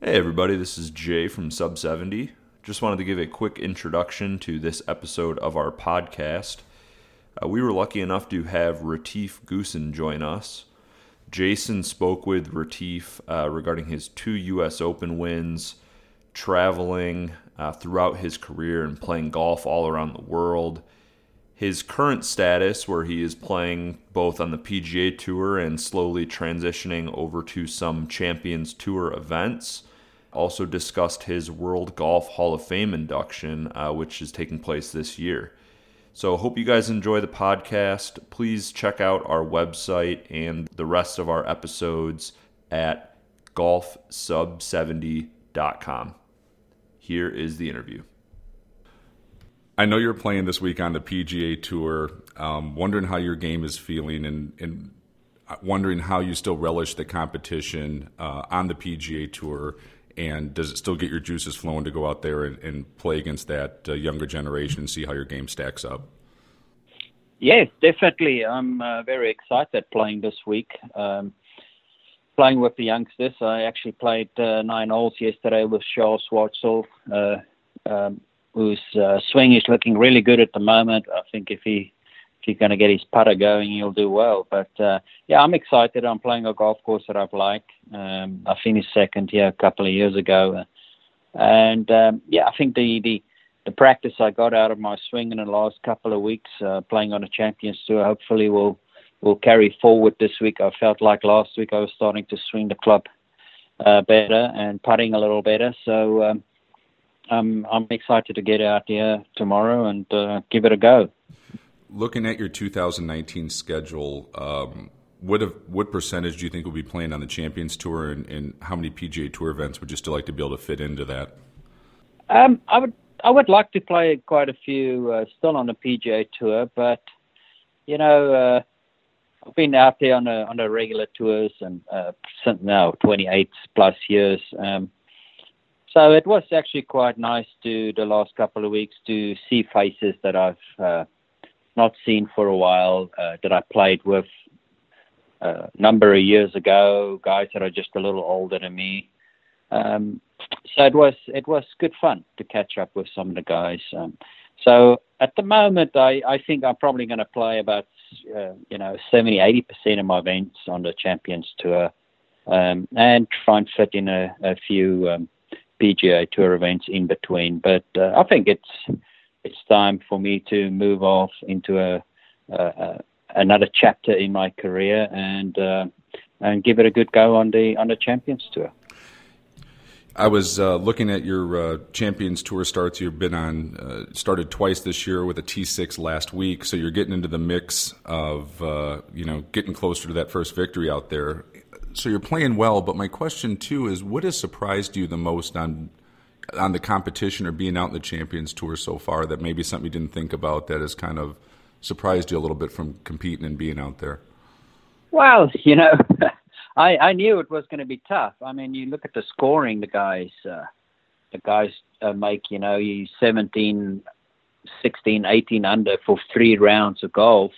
Hey, everybody, this is Jay from Sub 70. Just wanted to give a quick introduction to this episode of our podcast. Uh, we were lucky enough to have Retief Goosen join us. Jason spoke with Retief uh, regarding his two U.S. Open wins, traveling uh, throughout his career, and playing golf all around the world. His current status, where he is playing both on the PGA Tour and slowly transitioning over to some Champions Tour events also discussed his World Golf Hall of Fame induction, uh, which is taking place this year. So, hope you guys enjoy the podcast. Please check out our website and the rest of our episodes at golfsub70.com. Here is the interview. I know you're playing this week on the PGA Tour. Um, wondering how your game is feeling and, and wondering how you still relish the competition uh, on the PGA Tour and does it still get your juices flowing to go out there and, and play against that uh, younger generation and see how your game stacks up? Yes, definitely. I'm uh, very excited playing this week. Um, playing with the youngsters. I actually played uh, nine holes yesterday with Charl Schwartzel, uh, um, whose uh, swing is looking really good at the moment. I think if he he's going to get his putter going, he'll do well. But uh, yeah, I'm excited. I'm playing a golf course that I've liked. Um, I finished second here a couple of years ago, and um, yeah, I think the the the practice I got out of my swing in the last couple of weeks, uh, playing on a Champions Tour, hopefully will will carry forward this week. I felt like last week I was starting to swing the club uh, better and putting a little better. So um, I'm I'm excited to get out here tomorrow and uh, give it a go looking at your 2019 schedule, um, what have, what percentage do you think will be playing on the Champions Tour, and, and, how many PGA Tour events would you still like to be able to fit into that? Um, I would I would like to play quite a few uh, still on the PGA Tour, but you know uh, I've been out there on a on regular tours and uh, since now 28 plus years. Um, so it was actually quite nice to the last couple of weeks to see faces that I've uh, not seen for a while uh, that I played with a uh, number of years ago, guys that are just a little older than me. Um, so it was it was good fun to catch up with some of the guys. Um, so at the moment, I, I think I'm probably going to play about uh, you know 70 80 percent of my events on the Champions Tour, um, and try and fit in a, a few um, PGA Tour events in between. But uh, I think it's it's time for me to move off into a, a, another chapter in my career and uh, and give it a good go on the on the Champions Tour. I was uh, looking at your uh, Champions Tour starts. You've been on, uh, started twice this year with a T6 last week, so you're getting into the mix of, uh, you know, getting closer to that first victory out there. So you're playing well, but my question too is, what has surprised you the most on on the competition or being out in the Champions Tour so far that maybe something you didn't think about that has kind of surprised you a little bit from competing and being out there? Well, you know, I I knew it was going to be tough. I mean, you look at the scoring the guys uh, the guys uh, make. You know, you 17, 16, 18 under for three rounds of golf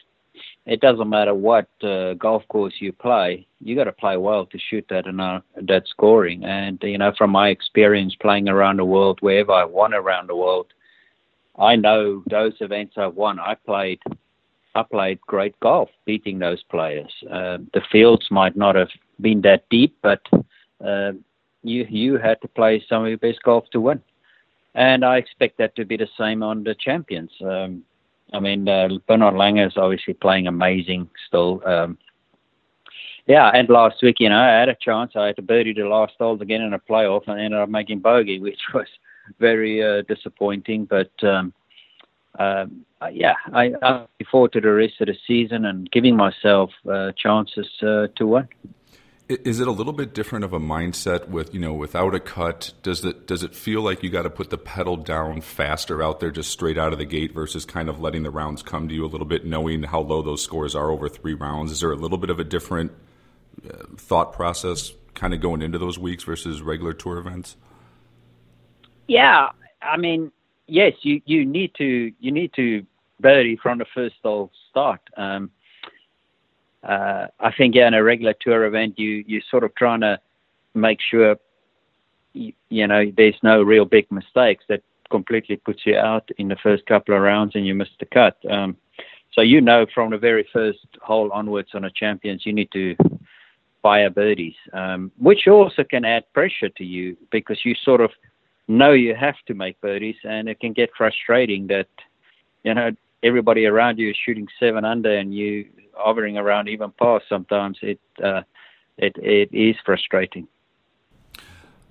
it doesn't matter what uh, golf course you play. You got to play well to shoot that and uh, that scoring. And you know, from my experience playing around the world, wherever I won around the world, I know those events I've won. I played, I played great golf, beating those players. Uh, the fields might not have been that deep, but uh, you you had to play some of your best golf to win. And I expect that to be the same on the champions. Um, I mean, uh, Bernhard Langer is obviously playing amazing still. Um, yeah, and last week, you know, I had a chance. I had to birdie the last hole again in a playoff and ended up making bogey, which was very uh, disappointing. But um, um, yeah, I, I'm looking forward to the rest of the season and giving myself uh, chances uh, to win. Is it a little bit different of a mindset with you know without a cut? Does it does it feel like you got to put the pedal down faster out there, just straight out of the gate, versus kind of letting the rounds come to you a little bit, knowing how low those scores are over three rounds? Is there a little bit of a different uh, thought process kind of going into those weeks versus regular tour events? Yeah, I mean, yes, you you need to you need to birdie from the first hole start. Um, uh, I think yeah, in a regular tour event, you you sort of trying to make sure you, you know, there's no real big mistakes that completely puts you out in the first couple of rounds and you miss the cut. Um, so you know from the very first hole onwards on a champions, you need to fire birdies, um, which also can add pressure to you because you sort of know you have to make birdies, and it can get frustrating that you know everybody around you is shooting seven under and you hovering around even past. Sometimes it uh, it it is frustrating.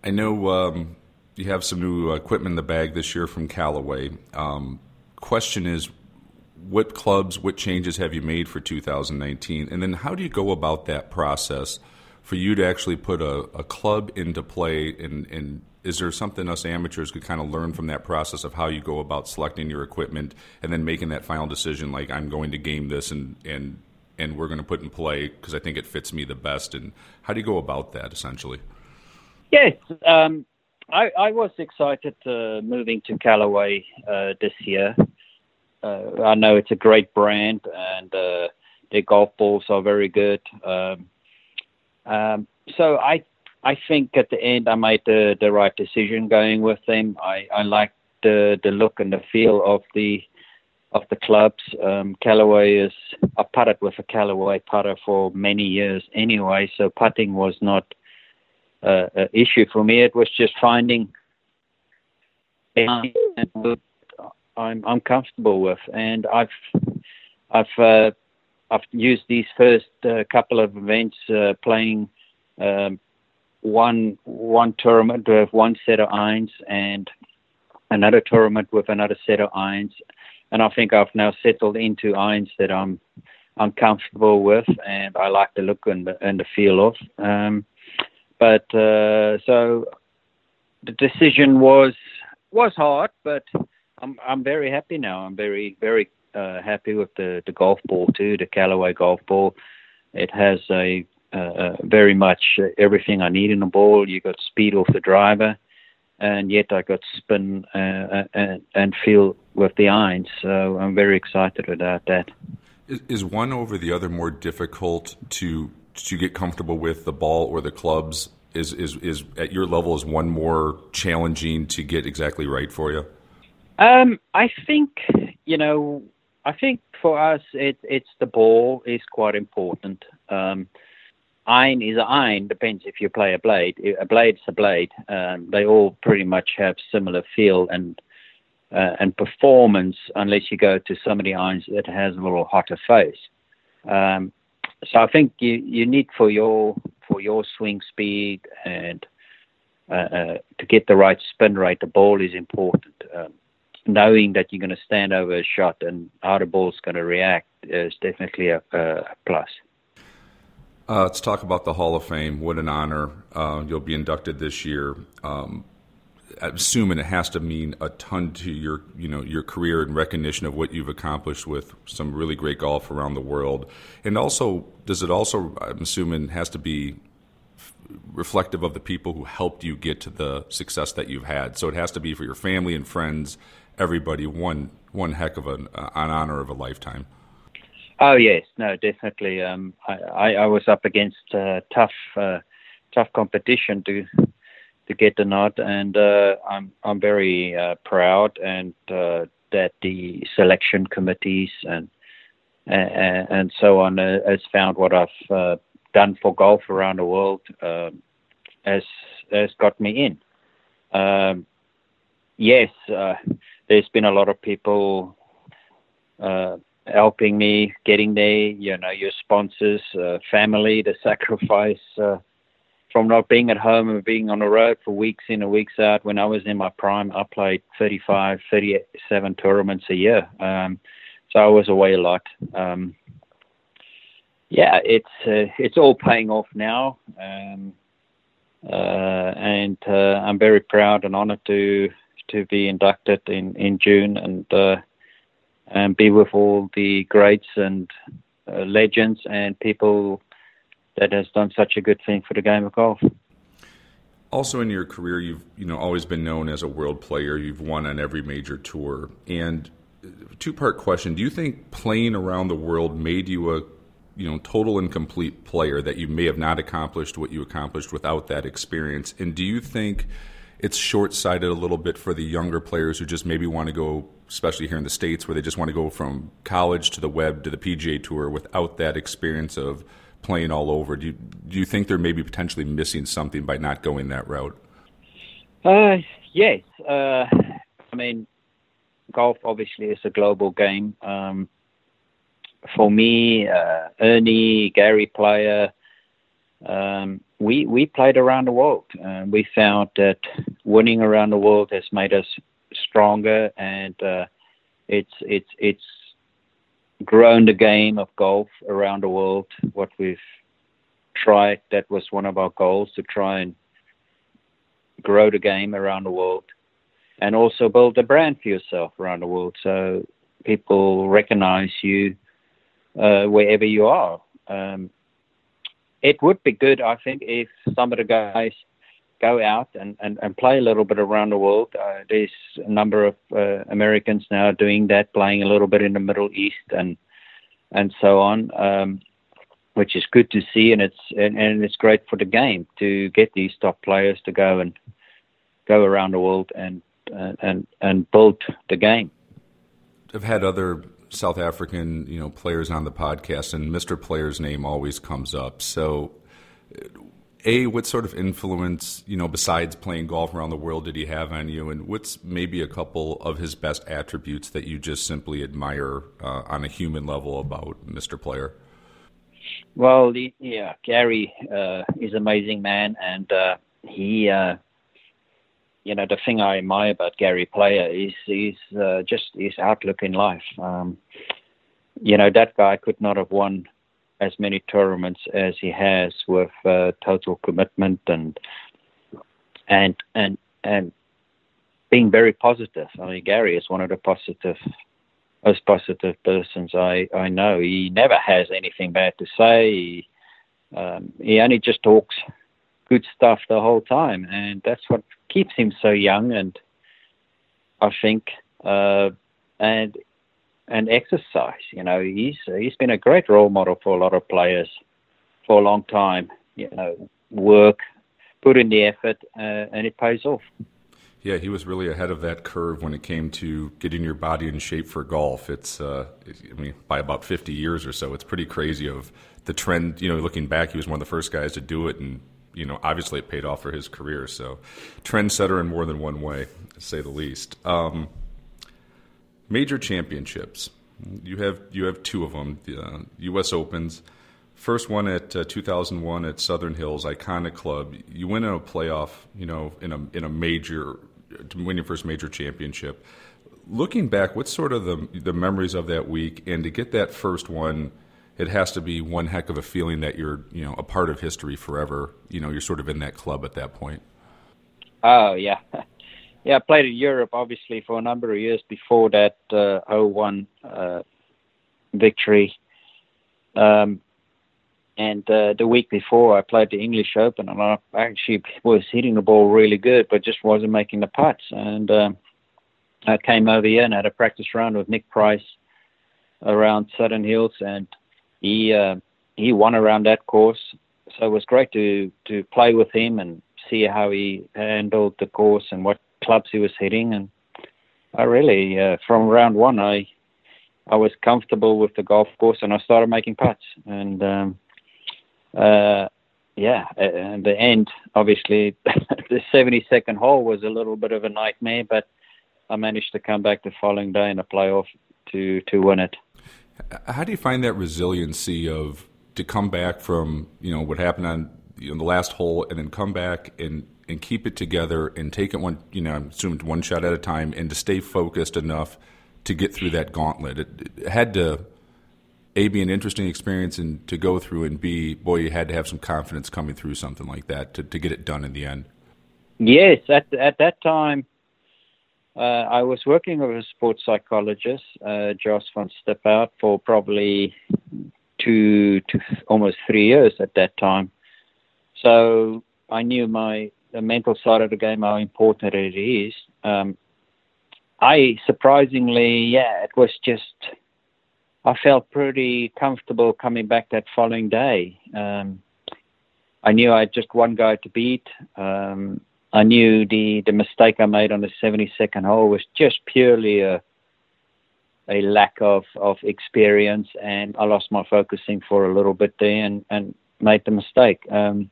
I know um, you have some new equipment in the bag this year from Callaway. Um, question is, what clubs, what changes have you made for 2019? And then how do you go about that process for you to actually put a, a club into play? And, and, is there something us amateurs could kind of learn from that process of how you go about selecting your equipment and then making that final decision, like I'm going to game this and, and, and we're going to put in play because I think it fits me the best? And how do you go about that essentially? Yes, um, I, I, was excited uh, moving to Callaway uh, this year uh, I know it's a great brand and uh, their golf balls are very good. Um, um, so I I think at the end I made the, the right decision going with them. I, I like the the look and the feel of the of the clubs. Um, Callaway is I putted with a Callaway putter for many years anyway, so putting was not uh, an issue for me. It was just finding I'm I'm comfortable with, and I've I've uh, I've used these first uh, couple of events uh, playing um, one one tournament with one set of irons and another tournament with another set of irons, and I think I've now settled into irons that I'm I'm comfortable with, and I like the look and the, and the feel of. Um, but uh, so the decision was was hard, but I'm I'm very happy now. I'm very very uh, happy with the the golf ball too, the Callaway golf ball. It has a uh, very much everything I need in a ball. You got speed off the driver, and yet I got spin uh, and, and feel with the irons. So I'm very excited about that. Is, is one over the other more difficult to to get comfortable with the ball or the clubs? Is is is at your level is one more challenging to get exactly right for you? Um, I think you know, I think for us, it, it's the ball is quite important. Um, iron is iron. Depends if you play a blade. A blade's a blade. Um, they all pretty much have similar feel and uh, and performance, unless you go to some of the irons that has a little hotter face. Um, so I think you you need for your for your swing speed and uh, uh, to get the right spin rate, the ball is important. Um, knowing that you're going to stand over a shot and how the ball's going to react is definitely a, a plus. Uh, let's talk about the Hall of Fame. What an honor! Uh, you'll be inducted this year. Um, I'm assuming it has to mean a ton to your, you know, your career and recognition of what you've accomplished with some really great golf around the world. And also, does it also? I'm assuming has to be reflective of the people who helped you get to the success that you've had. So it has to be for your family and friends everybody one one heck of an, uh, an honor of a lifetime. Oh yes, no, definitely. Um, I, I, I, was up against uh, tough uh, tough competition to to get the nod, and uh, I'm I'm very uh, proud and uh, that the selection committees and and, and so on has found what I've done for golf around the world has has got me in. Um, yes, there's been a lot of people uh, helping me getting there. You know, your sponsors, uh, family, the sacrifice uh, from not being at home and being on the road for weeks in and weeks out. When I was in my prime, I played 35, 37 tournaments a year. Um, so I was away a lot. Um, yeah, it's uh, it's all paying off now, um, uh, and uh, I'm very proud and honored to to be inducted in in June and uh, and be with all the greats and uh, legends and people that has done such a good thing for the game of golf. Also, in your career, you've you know always been known as a world player. You've won on every major tour. And two part question: Do you think playing around the world made you a you know total and complete player that you may have not accomplished what you accomplished without that experience. And do you think it's short sighted a little bit for the younger players who just maybe want to go, especially here in the states, where they just want to go from college to the web to the PGA Tour without that experience of playing all over? Do you, do you think they're maybe potentially missing something by not going that route? Uh, yes. Uh, I mean, golf obviously is a global game. Um, for me, uh, Ernie, Gary Player, um, we we played around the world. Uh, we found that winning around the world has made us stronger, and uh, it's it's it's grown the game of golf around the world. What we've tried that was one of our goals to try and grow the game around the world, and also build a brand for yourself around the world, so people recognize you uh, wherever you are. Um, it would be good, I think, if some of the guys go out and, and, and play a little bit around the world. Uh, there's a number of uh, Americans now doing that, playing a little bit in the Middle East and and so on, um, which is good to see, and it's and, and it's great for the game to get these top players to go and go around the world and and and build the game. I've had other South African, you know, players on the podcast, and Mr. Player's name always comes up. So, a what sort of influence, you know, besides playing golf around the world, did he have on you, and what's maybe a couple of his best attributes that you just simply admire uh, on a human level about Mr. Player? Well, yeah, Gary uh, is an amazing man, and uh, he uh, you know, the thing I admire about Gary Player is is uh, just his outlook in life. Um, you know, that guy could not have won as many tournaments as he has with uh, total commitment and and and and being very positive. I mean, Gary is one of the positive, most positive persons I I know. He never has anything bad to say. He, um, he only just talks good stuff the whole time, and that's what keeps him so young. And I think, uh, and and exercise. You know, he's he's been a great role model for a lot of players for a long time. You know, work, put in the effort, uh, and it pays off. Yeah, he was really ahead of that curve when it came to getting your body in shape for golf. It's, uh, I mean, by about 50 years or so, it's pretty crazy of the trend. You know, looking back, he was one of the first guys to do it, and you know, obviously it paid off for his career. So, trendsetter in more than one way, to say the least. Um, major championships. You have you have two of them. The uh, U.S. Opens. First one at uh, 2001 at Southern Hills, iconic club. You win in a playoff, you know, in a in a major to win your first major championship. Looking back, what's sort of the the memories of that week, and to get that first one it has to be one heck of a feeling that you're you know a part of history forever. You know, you're sort of in that club at that point. Oh yeah, yeah. I played in Europe obviously for a number of years before that uh, 01 uh, victory. Um, and uh, the week before, I played the English Open, and I actually was hitting the ball really good, but just wasn't making the putts. And um, I came over here and had a practice round with Nick Price around Southern Hills, and he uh, he won around that course, so it was great to to play with him and see how he handled the course and what clubs he was hitting. And I really, uh, from round one, I I was comfortable with the golf course and I started making putts. And um, uh, yeah, and the end, obviously, the 72nd hole was a little bit of a nightmare, but I managed to come back the following day in a playoff to to win it. How do you find that resiliency of to come back from you know what happened on you know, the last hole and then come back and and keep it together and take it one you know I'm assuming one shot at a time and to stay focused enough to get through that gauntlet. It, it had to a be an interesting experience and to go through and b boy you had to have some confidence coming through something like that to, to get it done in the end. Yes, at at that time uh, I was working with a sports psychologist, uh, Josh van Stiphout, for probably two to almost three years at that time. So I knew my the mental side of the game, how important it is. Um, I surprisingly, yeah, it was just. I felt pretty comfortable coming back that following day. Um, I knew I had just one guy to beat. Um, I knew the the mistake I made on the 72nd hole was just purely a a lack of of experience, and I lost my focusing for a little bit there and and made the mistake. Um,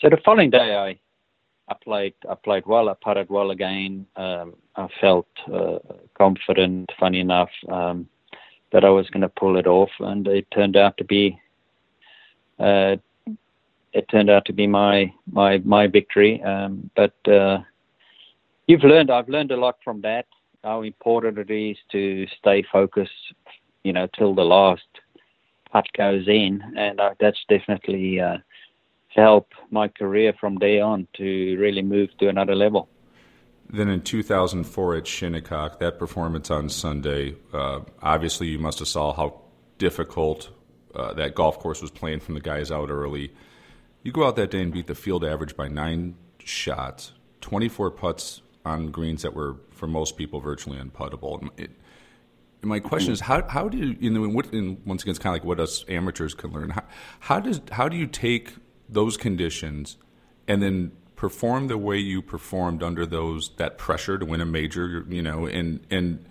so the following day, I I played I played well. I putted well again. Um, I felt uh, confident. Funny enough, um, that I was going to pull it off, and it turned out to be uh, it turned out to be my my my victory. Um, but uh, you've learned I've learned a lot from that. How important it is to stay focused, you know, till the last putt goes in, and uh, that's definitely helped my career from day on to really move to another level. Then in 2004 at Shinnecock, that performance on Sunday, uh, obviously you must have saw how difficult uh, that golf course was playing from the guys out early. You go out that day and beat the field average by nine shots, 24 putts on greens that were, for most people, virtually unputtable. It, my question is, how, how do you, what, and once again, it's kind of like what us amateurs can learn. How, how, does, how do you take those conditions and then perform the way you performed under those that pressure to win a major, you know, and and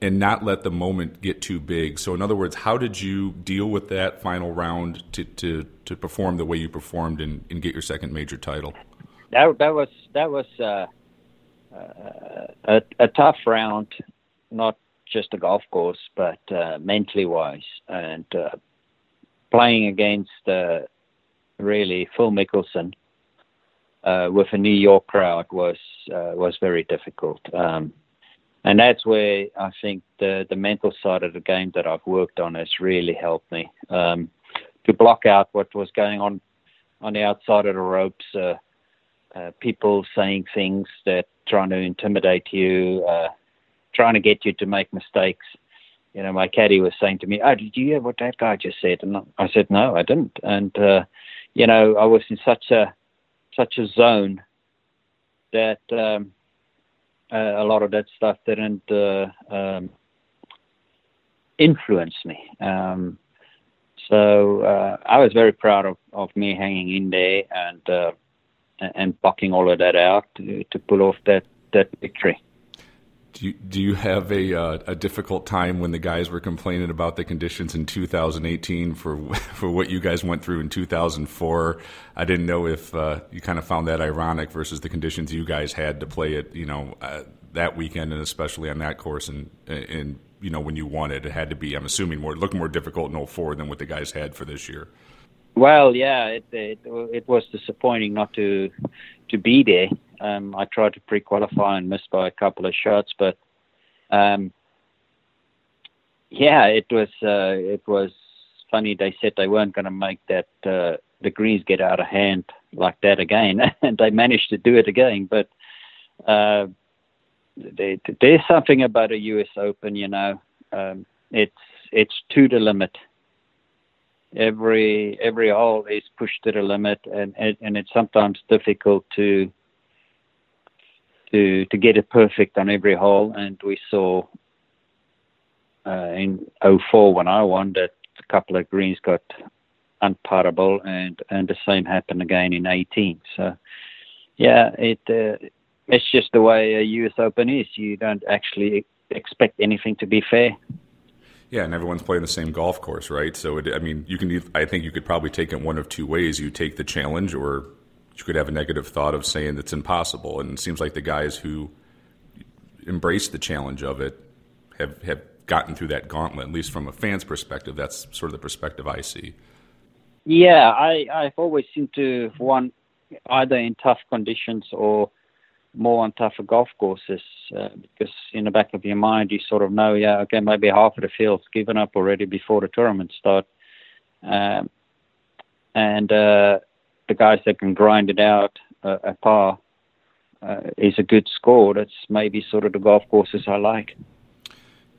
and not let the moment get too big. So in other words, how did you deal with that final round to to, to perform the way you performed and, and get your second major title? That that was that was uh, uh, a, a tough round, not just a golf course, but uh, mentally wise, and uh, playing against uh, really Phil Mickelson uh, with a New York crowd was uh, was very difficult. Um, and that's where I think the the mental side of the game that I've worked on has really helped me um, to block out what was going on on the outside of the ropes. Uh, uh, people saying things that trying to intimidate you, uh, trying to get you to make mistakes. You know, my caddy was saying to me, "Oh, did you hear what that guy just said?" And I said, "No, I didn't." And uh, you know, I was in such a such a zone that um, uh, a lot of that stuff didn't uh, um, influence me. Um, so uh, I was very proud of, of me hanging in there and uh, and blocking all of that out to, to pull off that, that victory. Do you, do you have a uh, a difficult time when the guys were complaining about the conditions in 2018 for for what you guys went through in 2004? I didn't know if uh, you kind of found that ironic versus the conditions you guys had to play it, you know, uh, that weekend and especially on that course and and you know when you won it, it had to be I'm assuming more look more difficult in 04 than what the guys had for this year. Well, yeah, it it, it was disappointing not to to be there. Um, I tried to pre-qualify and missed by a couple of shots, but um, yeah, it was uh, it was funny. They said they weren't going to make that uh, the greens get out of hand like that again, and they managed to do it again. But uh, they, there's something about a U.S. Open, you know. Um, it's it's to the limit. Every every hole is pushed to the limit, and and it's sometimes difficult to to to get it perfect on every hole. And we saw uh, in 04 when I won that a couple of greens got unputtable, and and the same happened again in 18. So yeah, it uh, it's just the way a U.S. Open is. You don't actually expect anything to be fair. Yeah, and everyone's playing the same golf course, right? So, it, I mean, you can. I think you could probably take it one of two ways. You take the challenge, or you could have a negative thought of saying it's impossible. And it seems like the guys who embrace the challenge of it have have gotten through that gauntlet. At least from a fan's perspective, that's sort of the perspective I see. Yeah, I I've always seemed to have won either in tough conditions or more on tougher golf courses uh, because in the back of your mind you sort of know, yeah, okay, maybe half of the field's given up already before the tournament start, um, and uh, the guys that can grind it out uh, at par uh, is a good score. That's maybe sort of the golf courses I like.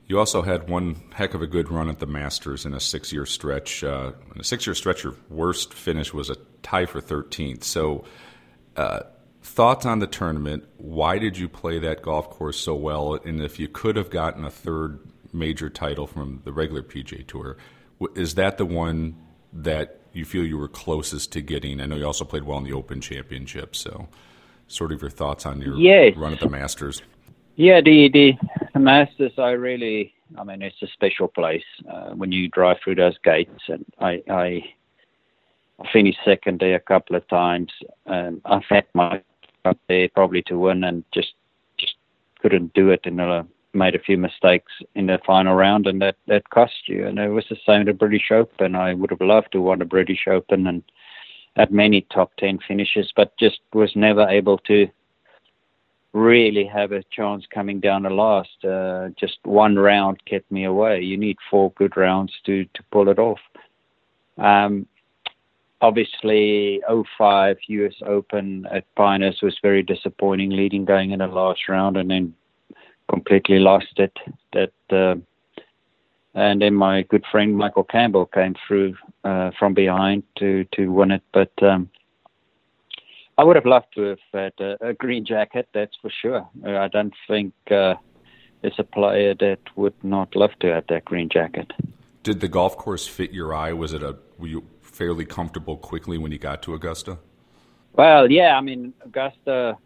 You also had one heck of a good run at the Masters in a six-year stretch. Uh, in a six-year stretch, your worst finish was a tie for 13th. So, uh, thoughts on the tournament? Why did you play that golf course so well? And if you could have gotten a third major title from the regular PGA Tour. Is that the one that you feel you were closest to getting? I know you also played well in the Open Championship, so sort of your thoughts on your yes. run at the Masters. Yeah, the, the, the Masters, I really, I mean, it's a special place uh, when you drive through those gates, and I, I, I finished second there a couple of times, and I've had my there probably to win, and just just couldn't do it, and uh, made a few mistakes in the final round, and that that cost you. And it was the same at the British Open. I would have loved to win the British Open and had many top ten finishes, but just was never able to really have a chance coming down the last. Uh, just one round kept me away. You need four good rounds to to pull it off. Um, obviously 05 US Open at Pinehurst was very disappointing leading going in the last round and then completely lost it that uh, and then my good friend Michael Campbell came through uh, from behind to to win it. But um, I would have loved to have had a, a green jacket that's for sure. I don't think uh, a player that would not love to have that green jacket. Did the golf course fit your eye? Was it a were you fairly comfortable quickly when you got to Augusta? Well, yeah. I mean, Augusta,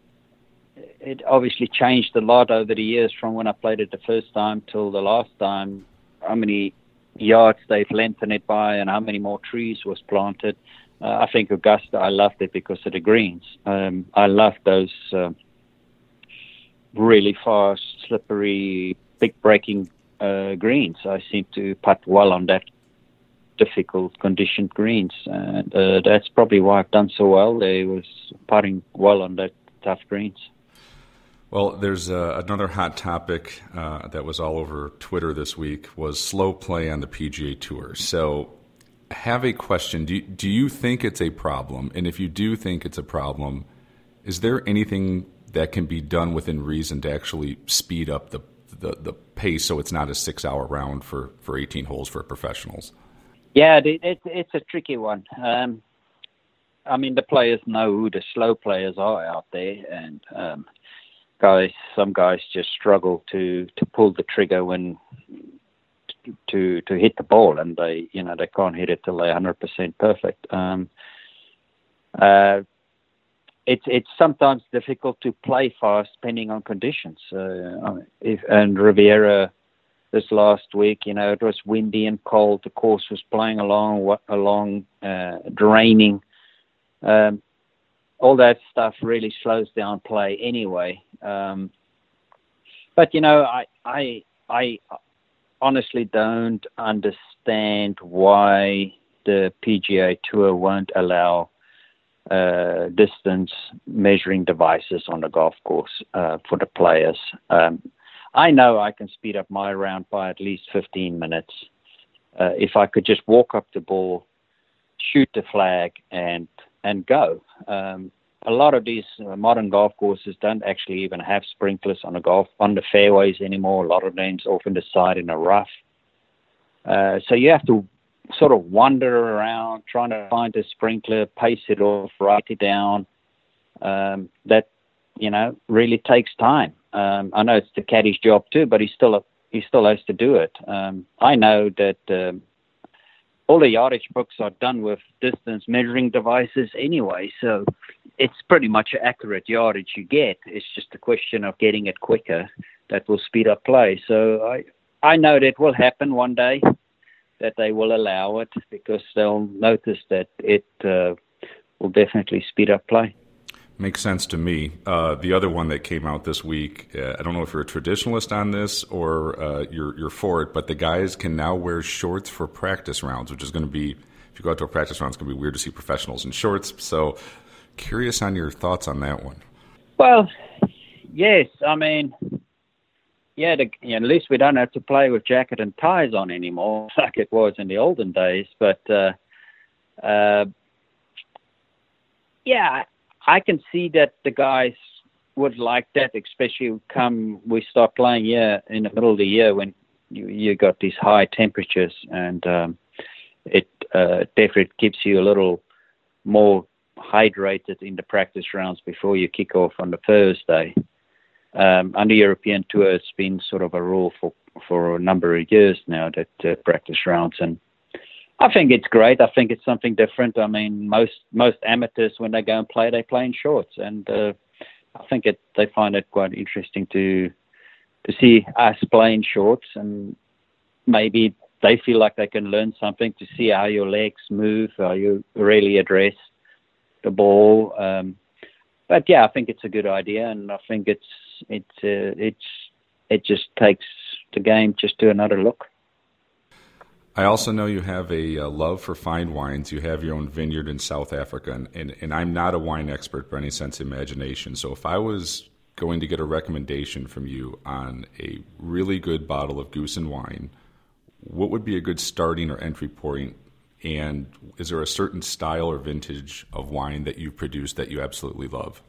it obviously changed a lot over the years from when I played it the first time till the last time. How many yards they've lengthened it by, and how many more trees was planted. Uh, I think Augusta, I loved it because of the greens. Um, I loved those uh, really fast, slippery, big breaking uh, greens. I seem to putt well on that difficult conditioned greens, and uh, that's probably why I've done so well. They was putting well on that tough greens. Well, there's uh, another hot topic uh, that was all over Twitter this week was slow play on the PGA Tour. So, have a question: Do you, do you think it's a problem? And if you do think it's a problem, is there anything that can be done within reason to actually speed up the the, the pace so it's not a six hour round for, for 18 holes for professionals? Yeah, it, it's a tricky one. Um, I mean, the players know who the slow players are out there, and um, guys, some guys just struggle to to pull the trigger when to to hit the ball, and they you know they can't hit it till they're hundred percent perfect. Um, uh, it's it's sometimes difficult to play fast depending on conditions. Uh, if, and Riviera this last week. You know, it was windy and cold. The course was playing along along uh, draining. Um, all that stuff really slows down play anyway. Um, but you know, I I I honestly don't understand why the PGA Tour won't allow uh, distance measuring devices on the golf course uh, for the players. Um, I know I can speed up my round by at least 15 minutes uh, if I could just walk up the ball, shoot the flag, and and go. Um, a lot of these uh, modern golf courses don't actually even have sprinklers on the golf on the fairways anymore. A lot of them often the side in a rough. Uh, so you have to sort of wander around trying to find a sprinkler, pace it off, write it down. Um, that you know really takes time. Um, I know it's the caddy's job too, but he still he still has to do it. Um, I know that um, all the yardage books are done with distance measuring devices anyway, so it's pretty much accurate yardage you get. It's just a question of getting it quicker that will speed up play. So I I know that will happen one day that they will allow it because they'll notice that it uh, will definitely speed up play. Makes sense to me. Uh, the other one that came out this week, uh, I don't know if you're a traditionalist on this or uh, you're, you're for it, but the guys can now wear shorts for practice rounds, which is going to be, if you go out to a practice round, it's going to be weird to see professionals in shorts. So, curious on your thoughts on that one. Well, yes. I mean, yeah, the, at least we don't have to play with jacket and ties on anymore, like it was in the olden days. But uh, uh, yeah, I can see that the guys would like that, especially come we start playing here in the middle of the year when you you got these high temperatures, and um, it uh, definitely keeps you a little more hydrated in the practice rounds before you kick off on the Thursday. Um, the European tour, it's been sort of a rule for for a number of years now that uh, practice rounds, and I think it's great. I think it's something different. I mean, most most amateurs when they go and play, they play in shorts, and uh, I think it they find it quite interesting to to see us play in shorts, and maybe they feel like they can learn something to see how your legs move, how you really address the ball. Um, but yeah, I think it's a good idea, and I think it's it's uh, it's it just takes the game just to another look. I also know you have a, a, love for fine wines. You have your own vineyard in South Africa, and, and, and I'm not a wine expert by any sense of imagination. So if I was going to get a recommendation from you on a really good bottle of Goosen wine, what would be a good starting or entry point? And is there a certain style or vintage of wine that you've produced that you absolutely love?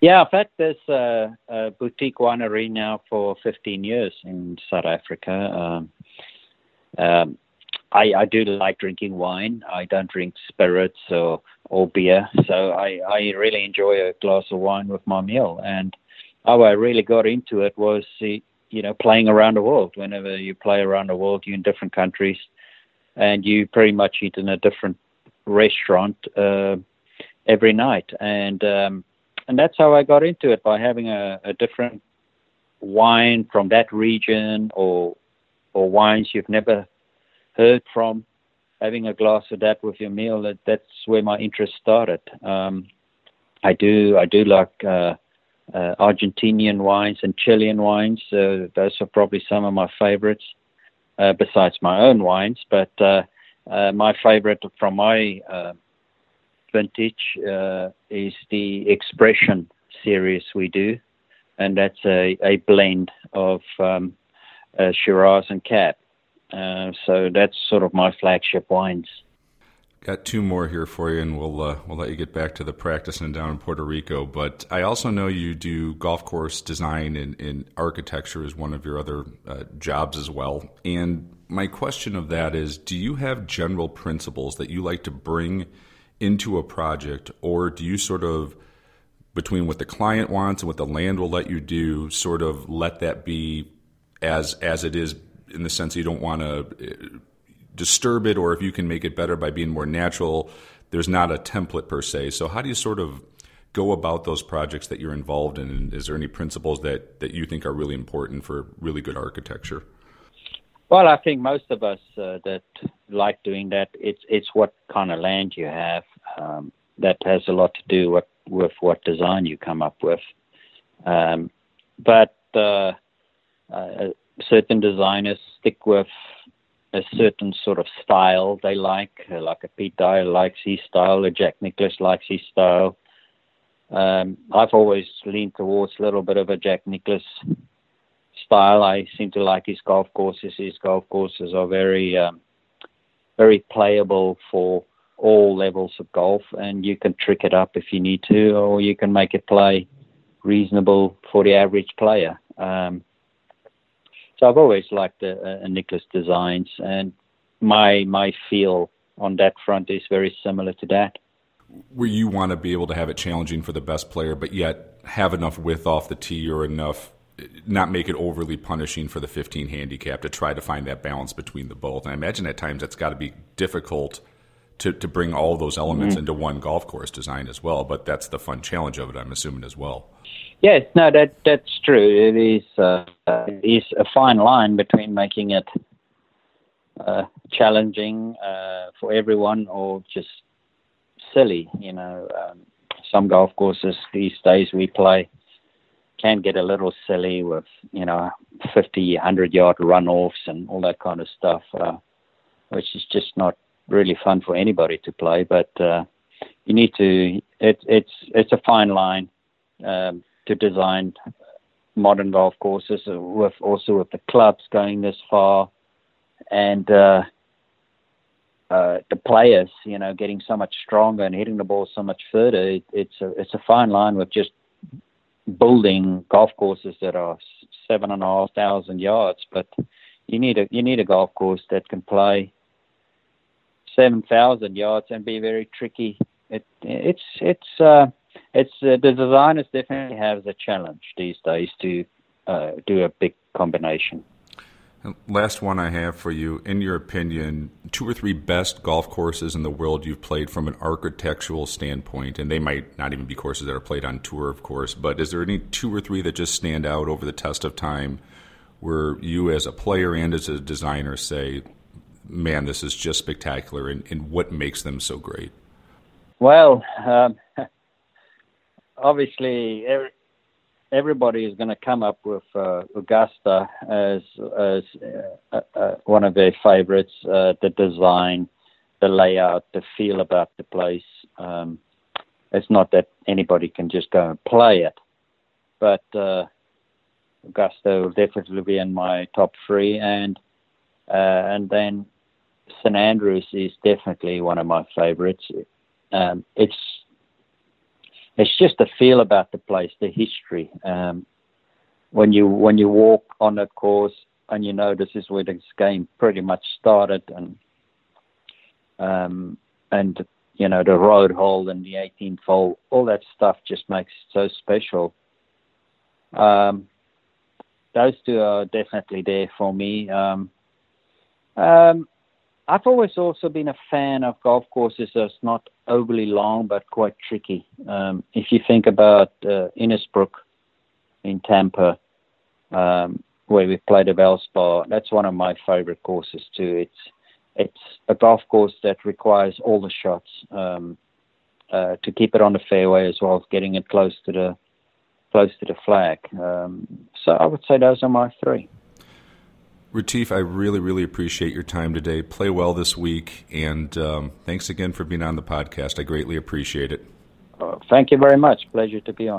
Yeah, I've had this uh, uh, boutique winery now for 15 years in South Africa. Um, um, I, I, do like drinking wine. I don't drink spirits or, or beer, so I, I really enjoy a glass of wine with my meal. And how I really got into it was, you know, playing around the world. Whenever you play around the world, you're in different countries, and you pretty much eat in a different restaurant uh, every night. And um, and that's how I got into it by having a, a different wine from that region or or wines you've never heard from. Having a glass of that with your meal, that, that's where my interest started. Um, I do I do like uh, uh, Argentinian wines and Chilean wines. Uh, those are probably some of my favorites, uh, besides my own wines. But uh, uh, my favorite from my vintage is the Expression series we do, and that's a, a blend of um, uh, Shiraz and Cab. Uh, so that's sort of my flagship wines. Got two more here for you, and we'll uh, we'll let you get back to the practice and down in Puerto Rico. But I also know you do golf course design and, and architecture is one of your other uh, jobs as well. And my question of that is, do you have general principles that you like to bring into a project, or do you sort of between what the client wants and what the land will let you do, sort of let that be as as it is in the sense you don't want to uh, disturb it, or if you can make it better by being more natural. There's not a template per se. So how do you sort of go about those projects that you're involved in? Is there any principles that, that you think are really important for really good architecture? Well, I think most of us uh, that like doing that, it's it's what kind of land you have. Um, that has a lot to do with with what design you come up with. Um, but uh, certain designers stick with a certain sort of style they like, uh, like a Pete Dye likes his style, a Jack Nicklaus likes his style. Um, I've always leaned towards a little bit of a Jack Nicklaus style. I seem to like his golf courses. His golf courses are very, um, very playable for all levels of golf, and you can trick it up if you need to, or you can make it play reasonable for the average player. Um, so I've always liked the uh, Nicklaus designs, and my my feel on that front is very similar to that. Where you want to be able to have it challenging for the best player, but yet have enough width off the tee or enough not make it overly punishing for the 15 handicap to try to find that balance between the both. And I imagine at times that's got to be difficult to, to bring all those elements mm-hmm. into one golf course design as well. But that's the fun challenge of it, I'm assuming as well. Yes, no, that that's true. It is uh, it is a fine line between making it uh, challenging uh, for everyone or just silly. You know, um, some golf courses these days we play can get a little silly with you know 50, 100 yard runoffs and all that kind of stuff, uh, which is just not really fun for anybody to play. But uh, you need to it, it's it's a fine line um, to design modern golf courses with also with the clubs going this far and uh, uh, the players, you know, getting so much stronger and hitting the ball so much further. It, it's a it's a fine line with just building golf courses that are seven and a half thousand yards, but you need a you need a golf course that can play seven thousand yards and be very tricky. It it's it's uh, it's uh, the designers definitely have the challenge these days to uh, do a big combination. Last one I have for you. In your opinion, two or three best golf courses in the world you've played from an architectural standpoint, and they might not even be courses that are played on tour, of course, but is there any two or three that just stand out over the test of time where you, as a player and as a designer, say, man, this is just spectacular, and, and what makes them so great? Well, um, obviously, every, everybody is going to come up with uh, Augusta as as uh, uh, one of their favorites. Uh, the design, the layout, the feel about the place. Um, it's not that anybody can just go and play it, but uh, Augusta will definitely be in my top three, and uh, and then St Andrews is definitely one of my favorites. Um, it's it's just the feel about the place, the history. Um, when you when you walk on a course and you know this is where this game pretty much started, and um, and you know the road hole and the 18th hole, all that stuff just makes it so special. Um, those two are definitely there for me. Um, um, I've always also been a fan of golf courses that's not overly long but quite tricky. Um, if you think about uh, Innisbrook in Tampa, um, where we played the Valspar, that's one of my favorite courses too. It's it's a golf course that requires all the shots um, uh, to keep it on the fairway as well as getting it close to the close to the flag. Um, so I would say those are my three. Retief, I really, really appreciate your time today. Play well this week, and um, thanks again for being on the podcast. I greatly appreciate it. Uh, thank you very much. Pleasure to be on.